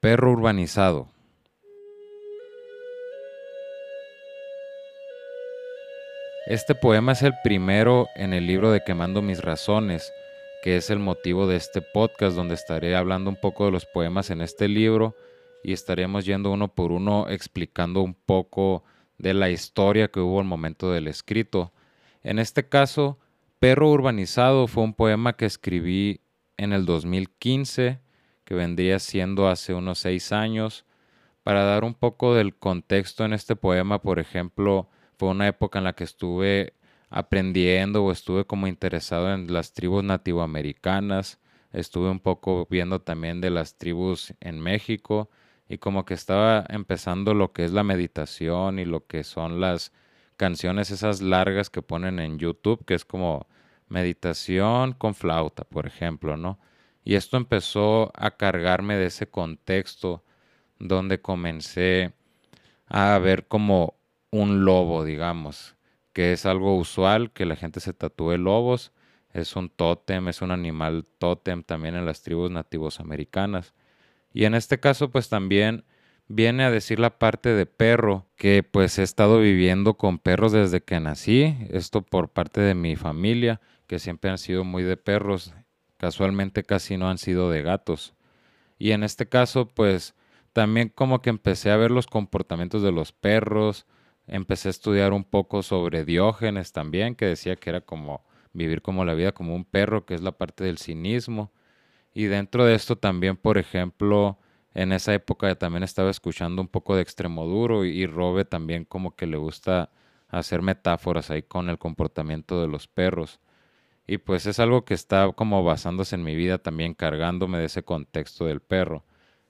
Perro urbanizado. Este poema es el primero en el libro de Quemando mis razones, que es el motivo de este podcast donde estaré hablando un poco de los poemas en este libro y estaremos yendo uno por uno explicando un poco de la historia que hubo al momento del escrito. En este caso, Perro Urbanizado fue un poema que escribí en el 2015, que vendría siendo hace unos seis años. Para dar un poco del contexto en este poema, por ejemplo, fue una época en la que estuve aprendiendo o estuve como interesado en las tribus nativoamericanas, estuve un poco viendo también de las tribus en México y como que estaba empezando lo que es la meditación y lo que son las canciones esas largas que ponen en YouTube, que es como meditación con flauta, por ejemplo, ¿no? Y esto empezó a cargarme de ese contexto donde comencé a ver como un lobo, digamos, que es algo usual que la gente se tatúe lobos, es un tótem, es un animal tótem también en las tribus nativos americanas. Y en este caso pues también viene a decir la parte de perro, que pues he estado viviendo con perros desde que nací, esto por parte de mi familia, que siempre han sido muy de perros, casualmente casi no han sido de gatos. Y en este caso pues también como que empecé a ver los comportamientos de los perros, empecé a estudiar un poco sobre Diógenes también, que decía que era como vivir como la vida como un perro, que es la parte del cinismo. Y dentro de esto también, por ejemplo, en esa época también estaba escuchando un poco de Extremoduro y, y Robe también como que le gusta hacer metáforas ahí con el comportamiento de los perros. Y pues es algo que está como basándose en mi vida también cargándome de ese contexto del perro.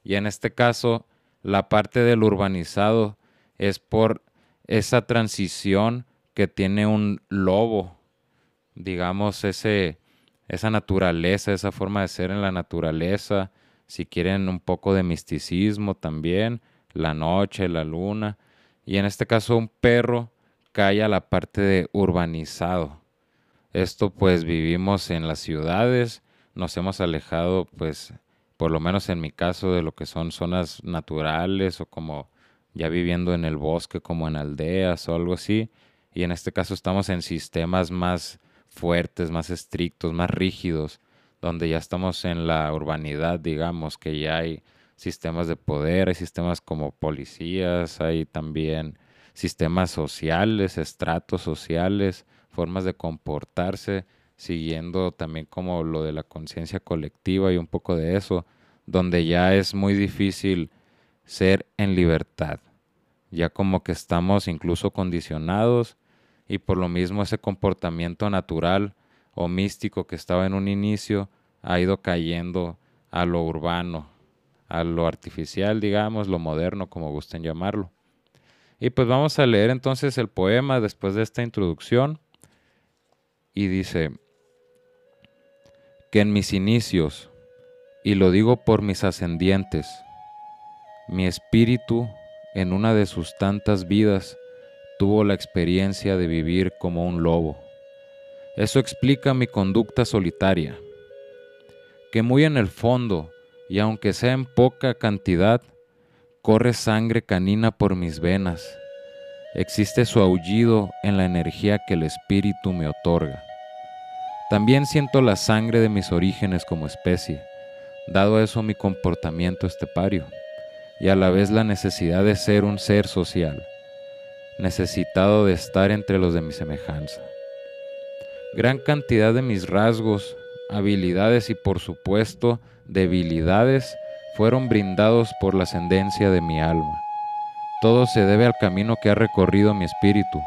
Y en este caso, la parte del urbanizado es por esa transición que tiene un lobo, digamos, ese, esa naturaleza, esa forma de ser en la naturaleza, si quieren un poco de misticismo también, la noche, la luna, y en este caso un perro cae a la parte de urbanizado. Esto pues vivimos en las ciudades, nos hemos alejado pues por lo menos en mi caso de lo que son zonas naturales o como ya viviendo en el bosque como en aldeas o algo así. Y en este caso estamos en sistemas más fuertes, más estrictos, más rígidos, donde ya estamos en la urbanidad, digamos, que ya hay sistemas de poder, hay sistemas como policías, hay también sistemas sociales, estratos sociales, formas de comportarse, siguiendo también como lo de la conciencia colectiva y un poco de eso, donde ya es muy difícil ser en libertad. Ya como que estamos incluso condicionados y por lo mismo ese comportamiento natural o místico que estaba en un inicio ha ido cayendo a lo urbano, a lo artificial, digamos, lo moderno, como gusten llamarlo. Y pues vamos a leer entonces el poema después de esta introducción. Y dice, que en mis inicios, y lo digo por mis ascendientes, mi espíritu, en una de sus tantas vidas, tuvo la experiencia de vivir como un lobo. Eso explica mi conducta solitaria, que muy en el fondo, y aunque sea en poca cantidad, corre sangre canina por mis venas. Existe su aullido en la energía que el espíritu me otorga. También siento la sangre de mis orígenes como especie, dado eso mi comportamiento estepario y a la vez la necesidad de ser un ser social, necesitado de estar entre los de mi semejanza. Gran cantidad de mis rasgos, habilidades y por supuesto debilidades fueron brindados por la ascendencia de mi alma. Todo se debe al camino que ha recorrido mi espíritu.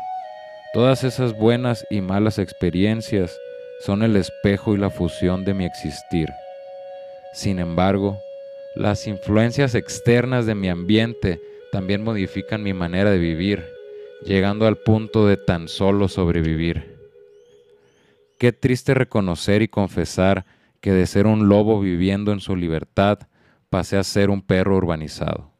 Todas esas buenas y malas experiencias son el espejo y la fusión de mi existir. Sin embargo, las influencias externas de mi ambiente también modifican mi manera de vivir, llegando al punto de tan solo sobrevivir. Qué triste reconocer y confesar que de ser un lobo viviendo en su libertad, pasé a ser un perro urbanizado.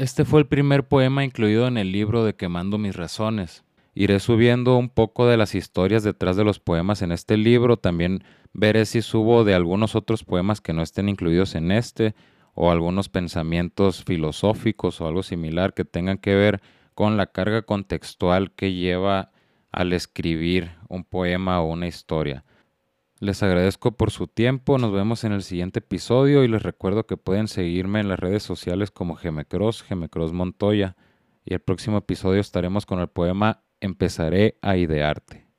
Este fue el primer poema incluido en el libro de Quemando mis razones. Iré subiendo un poco de las historias detrás de los poemas en este libro, también veré si subo de algunos otros poemas que no estén incluidos en este o algunos pensamientos filosóficos o algo similar que tengan que ver con la carga contextual que lleva al escribir un poema o una historia. Les agradezco por su tiempo, nos vemos en el siguiente episodio y les recuerdo que pueden seguirme en las redes sociales como Gemecross, Gemecross Montoya y el próximo episodio estaremos con el poema Empezaré a idearte.